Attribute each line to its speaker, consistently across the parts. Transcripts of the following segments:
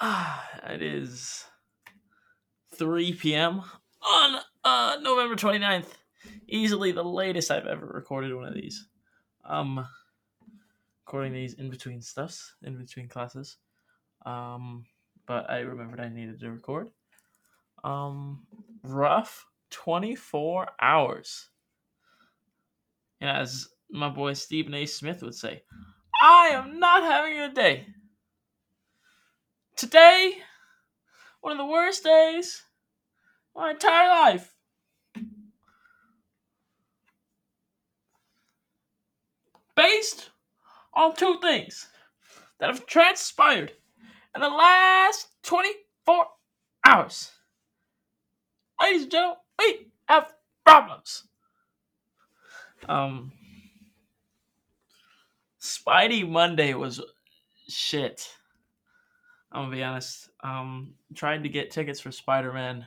Speaker 1: Ah, it is 3 p.m. on uh, November 29th. Easily the latest I've ever recorded one of these. Um, recording these in between stuffs, in between classes. Um, but I remembered I needed to record. Um, rough 24 hours. And as my boy Stephen A. Smith would say, I am not having a day. Today, one of the worst days of my entire life. Based on two things that have transpired in the last 24 hours. Ladies and gentlemen, we have problems. Um, Spidey Monday was shit. I'm gonna be honest. Um, tried to get tickets for Spider Man.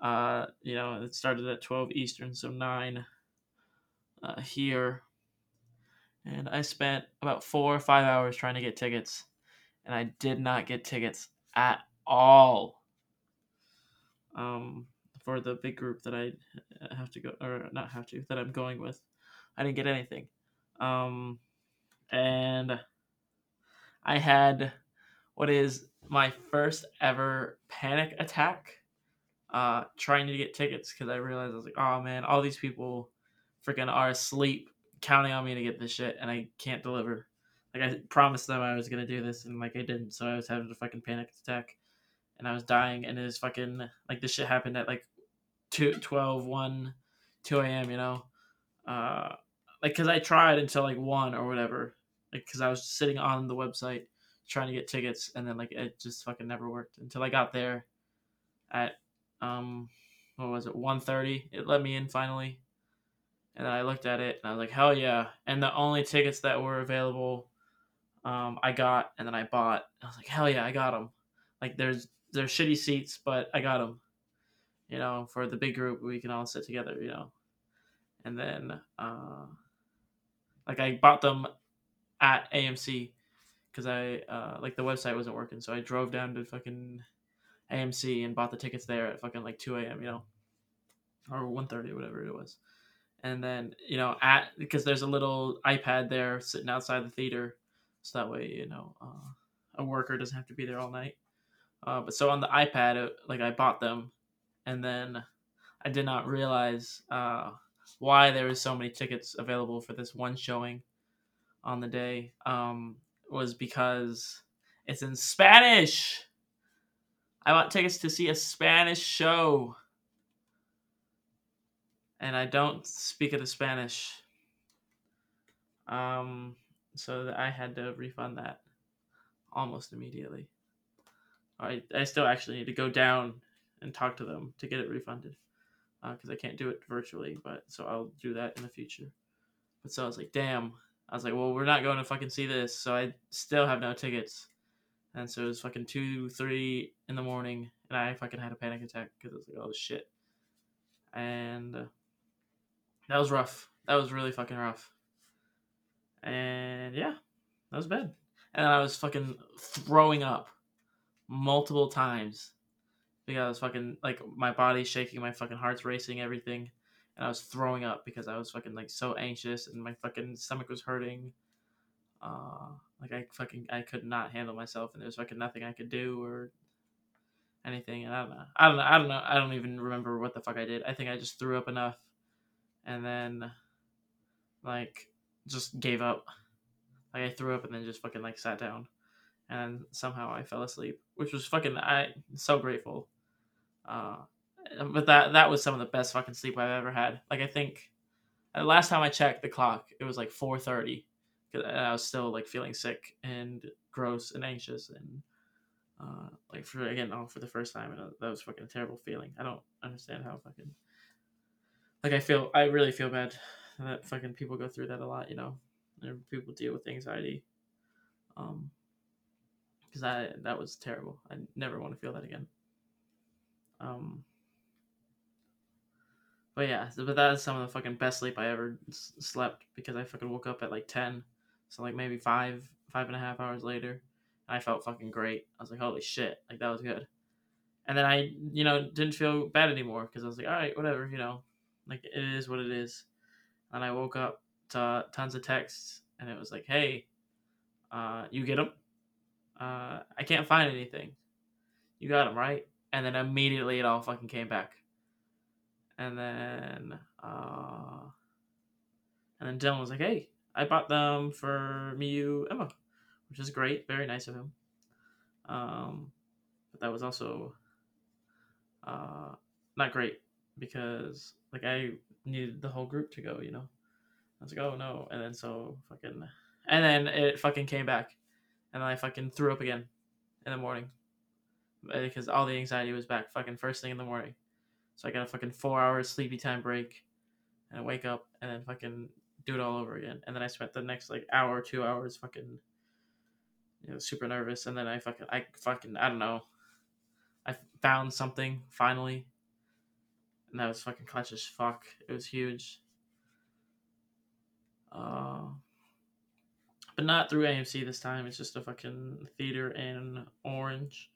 Speaker 1: Uh, you know, it started at 12 Eastern, so nine uh, here, and I spent about four or five hours trying to get tickets, and I did not get tickets at all. Um, for the big group that I have to go or not have to that I'm going with, I didn't get anything. Um, and I had what is my first ever panic attack uh, trying to get tickets because I realized I was like, oh man, all these people freaking are asleep counting on me to get this shit and I can't deliver. Like I promised them I was gonna do this and like I didn't, so I was having a fucking panic attack and I was dying and it was fucking like this shit happened at like 2 12 1 2 a.m you know uh like because i tried until like 1 or whatever like because i was sitting on the website trying to get tickets and then like it just fucking never worked until i got there at um what was it 1.30 it let me in finally and then i looked at it and i was like hell yeah. And the only tickets that were available um i got and then i bought. I was like hell yeah i got them like there's there's shitty seats but i got them you know for the big group we can all sit together you know. And then uh like i bought them at amc because i uh like the website wasn't working so i drove down to fucking amc and bought the tickets there at fucking like 2 a.m you know or 1.30 whatever it was and then you know at because there's a little ipad there sitting outside the theater so that way you know uh, a worker doesn't have to be there all night uh, but so on the ipad it, like i bought them and then I did not realize uh, why there was so many tickets available for this one showing on the day. Um, was because it's in Spanish. I bought tickets to see a Spanish show, and I don't speak the Spanish. Um, so I had to refund that almost immediately. I I still actually need to go down and talk to them to get it refunded because uh, I can't do it virtually. But so I'll do that in the future. But so I was like, damn. I was like, well, we're not going to fucking see this, so I still have no tickets. And so it was fucking two, three in the morning, and I fucking had a panic attack because I was like, oh shit. And uh, that was rough. That was really fucking rough. And yeah, that was bad. And I was fucking throwing up multiple times because I was fucking like my body's shaking, my fucking heart's racing, everything, and I was throwing up because I was fucking like so anxious and my fucking stomach was hurting. Uh, like I fucking I could not handle myself, and there was fucking nothing I could do or anything. And I don't know, I don't know, I don't know, I don't even remember what the fuck I did. I think I just threw up enough, and then like just gave up. Like I threw up and then just fucking like sat down, and somehow I fell asleep, which was fucking I so grateful uh, but that that was some of the best fucking sleep I've ever had. Like I think, the uh, last time I checked the clock, it was like four thirty, because I was still like feeling sick and gross and anxious and uh, like for again oh, for the first time, and uh, that was fucking a terrible feeling. I don't understand how fucking like I feel. I really feel bad that fucking people go through that a lot. You know, and people deal with anxiety. Um, because I that was terrible. I never want to feel that again. Um, but yeah, but that is some of the fucking best sleep I ever s- slept because I fucking woke up at like ten, so like maybe five, five and a half hours later, And I felt fucking great. I was like, holy shit, like that was good. And then I, you know, didn't feel bad anymore because I was like, all right, whatever, you know, like it is what it is. And I woke up to tons of texts, and it was like, hey, uh, you get them? Uh, I can't find anything. You got them right? And then immediately it all fucking came back. And then, uh, and then Dylan was like, hey, I bought them for you, Emma, which is great. Very nice of him. Um, but that was also uh, not great because like I needed the whole group to go, you know. I was like, oh no, and then so fucking, and then it fucking came back, and then I fucking threw up again in the morning because all the anxiety was back fucking first thing in the morning. So I got a fucking four hours sleepy time break, and I wake up and then fucking do it all over again. And then I spent the next like hour, two hours fucking, you know, super nervous. And then I fucking, I fucking, I don't know. I found something finally, and that was fucking clutch as fuck. It was huge. Uh, but not through AMC this time. It's just a fucking theater in Orange,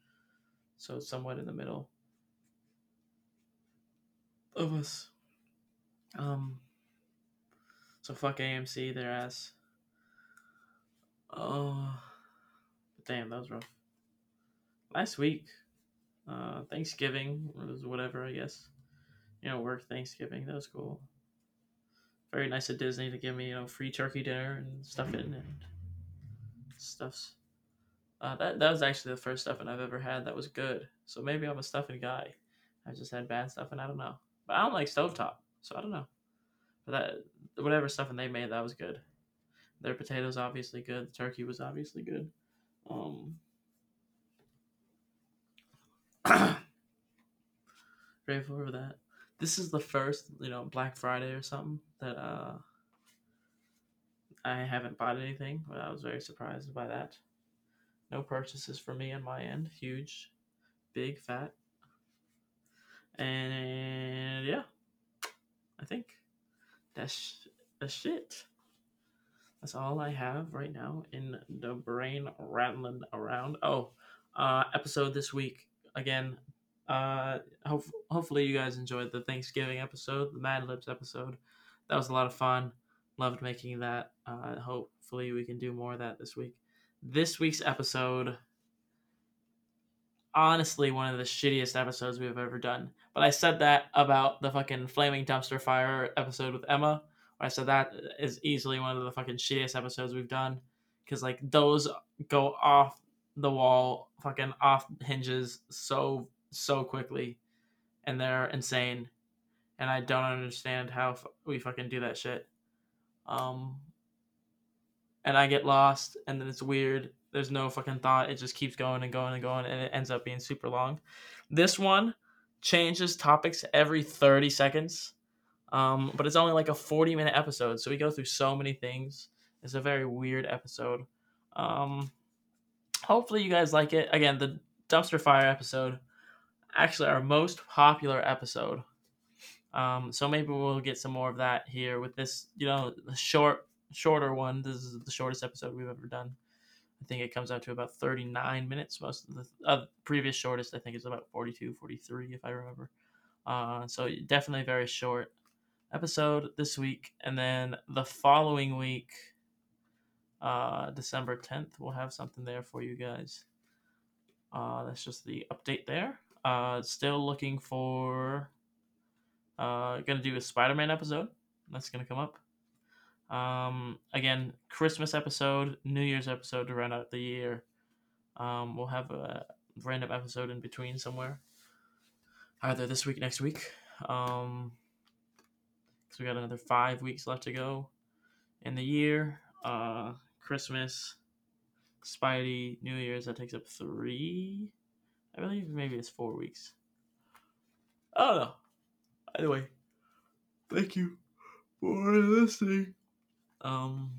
Speaker 1: so it's somewhat in the middle of us. Um. So fuck AMC, their ass. Oh, damn, that was rough. Last week, uh, Thanksgiving was whatever, I guess. You know, work Thanksgiving. That was cool. Very nice of Disney to give me, you know, free turkey dinner and stuff in and stuffs. Uh, that that was actually the first stuffing I've ever had that was good. So maybe I'm a stuffing guy. I just had bad stuffing. I don't know, but I don't like stovetop, so I don't know. But that whatever stuffing they made, that was good. Their potatoes obviously good. The turkey was obviously good. Um, grateful for that. This is the first, you know, Black Friday or something that uh I haven't bought anything, but I was very surprised by that. No purchases for me on my end. Huge, big, fat. And yeah, I think that's the shit. That's all I have right now in the brain rattling around. Oh, uh, episode this week again. Uh, hope, hopefully you guys enjoyed the Thanksgiving episode, the Mad Libs episode. That was a lot of fun. Loved making that. Uh, hopefully we can do more of that this week. This week's episode, honestly, one of the shittiest episodes we've ever done. But I said that about the fucking flaming dumpster fire episode with Emma. I said that is easily one of the fucking shittiest episodes we've done because like those go off the wall, fucking off hinges so so quickly, and they're insane, and I don't understand how we fucking do that shit. Um, and I get lost, and then it's weird. There's no fucking thought. It just keeps going and going and going, and it ends up being super long. This one changes topics every 30 seconds, um, but it's only like a 40 minute episode, so we go through so many things. It's a very weird episode. Um, hopefully, you guys like it. Again, the dumpster fire episode, actually, our most popular episode. Um, so maybe we'll get some more of that here with this, you know, the short, shorter one. This is the shortest episode we've ever done. I think it comes out to about 39 minutes. Most of the uh, previous shortest, I think, is about 42, 43, if I remember. Uh, so definitely very short episode this week. And then the following week, uh, December 10th, we'll have something there for you guys. Uh, that's just the update there. Uh, still looking for. Uh, gonna do a Spider-Man episode. That's gonna come up. Um, again, Christmas episode, New Year's episode to round out the year. Um, we'll have a random episode in between somewhere, either this week, next week. Um, because we got another five weeks left to go in the year. Uh, Christmas, Spidey, New Year's that takes up three. I believe maybe it's four weeks. I don't know. Either way, thank you for listening. Um.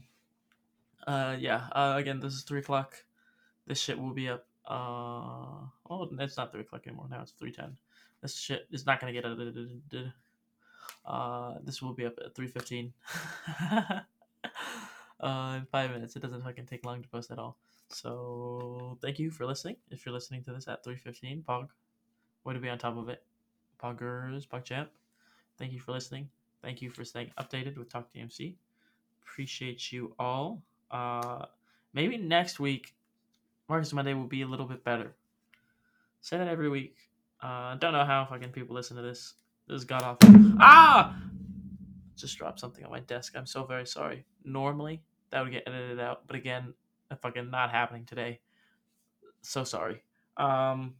Speaker 1: Uh. Yeah. Uh. Again, this is three o'clock. This shit will be up. Uh. Oh, it's not three o'clock anymore. Now it's three ten. This shit is not gonna get edited. Uh. This will be up at three fifteen. uh. In five minutes. It doesn't fucking take long to post at all. So thank you for listening. If you're listening to this at 3:15, Pog, way to be on top of it, Poggers, PogChamp. Thank you for listening. Thank you for staying updated with Talk DMC. Appreciate you all. Uh, maybe next week, Marcus Monday will be a little bit better. Say that every week. Uh, don't know how fucking people listen to this. This is god awful. Ah! Just dropped something on my desk. I'm so very sorry. Normally that would get edited out, but again, a fucking not happening today. So sorry. Um,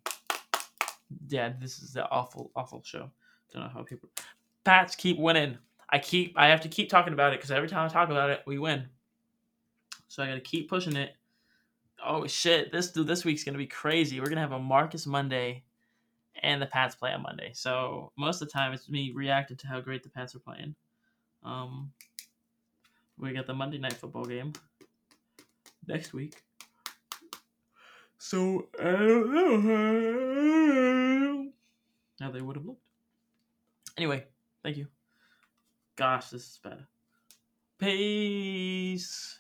Speaker 1: yeah, this is the awful, awful show. Don't know how people. Pats keep winning. I keep. I have to keep talking about it because every time I talk about it, we win. So I got to keep pushing it. Oh shit! This this week's gonna be crazy. We're gonna have a Marcus Monday, and the Pats play on Monday. So most of the time, it's me reacting to how great the Pats are playing. Um, we got the Monday night football game next week. So I don't know how they would have looked. Anyway, thank you. Gosh, this is bad. Peace.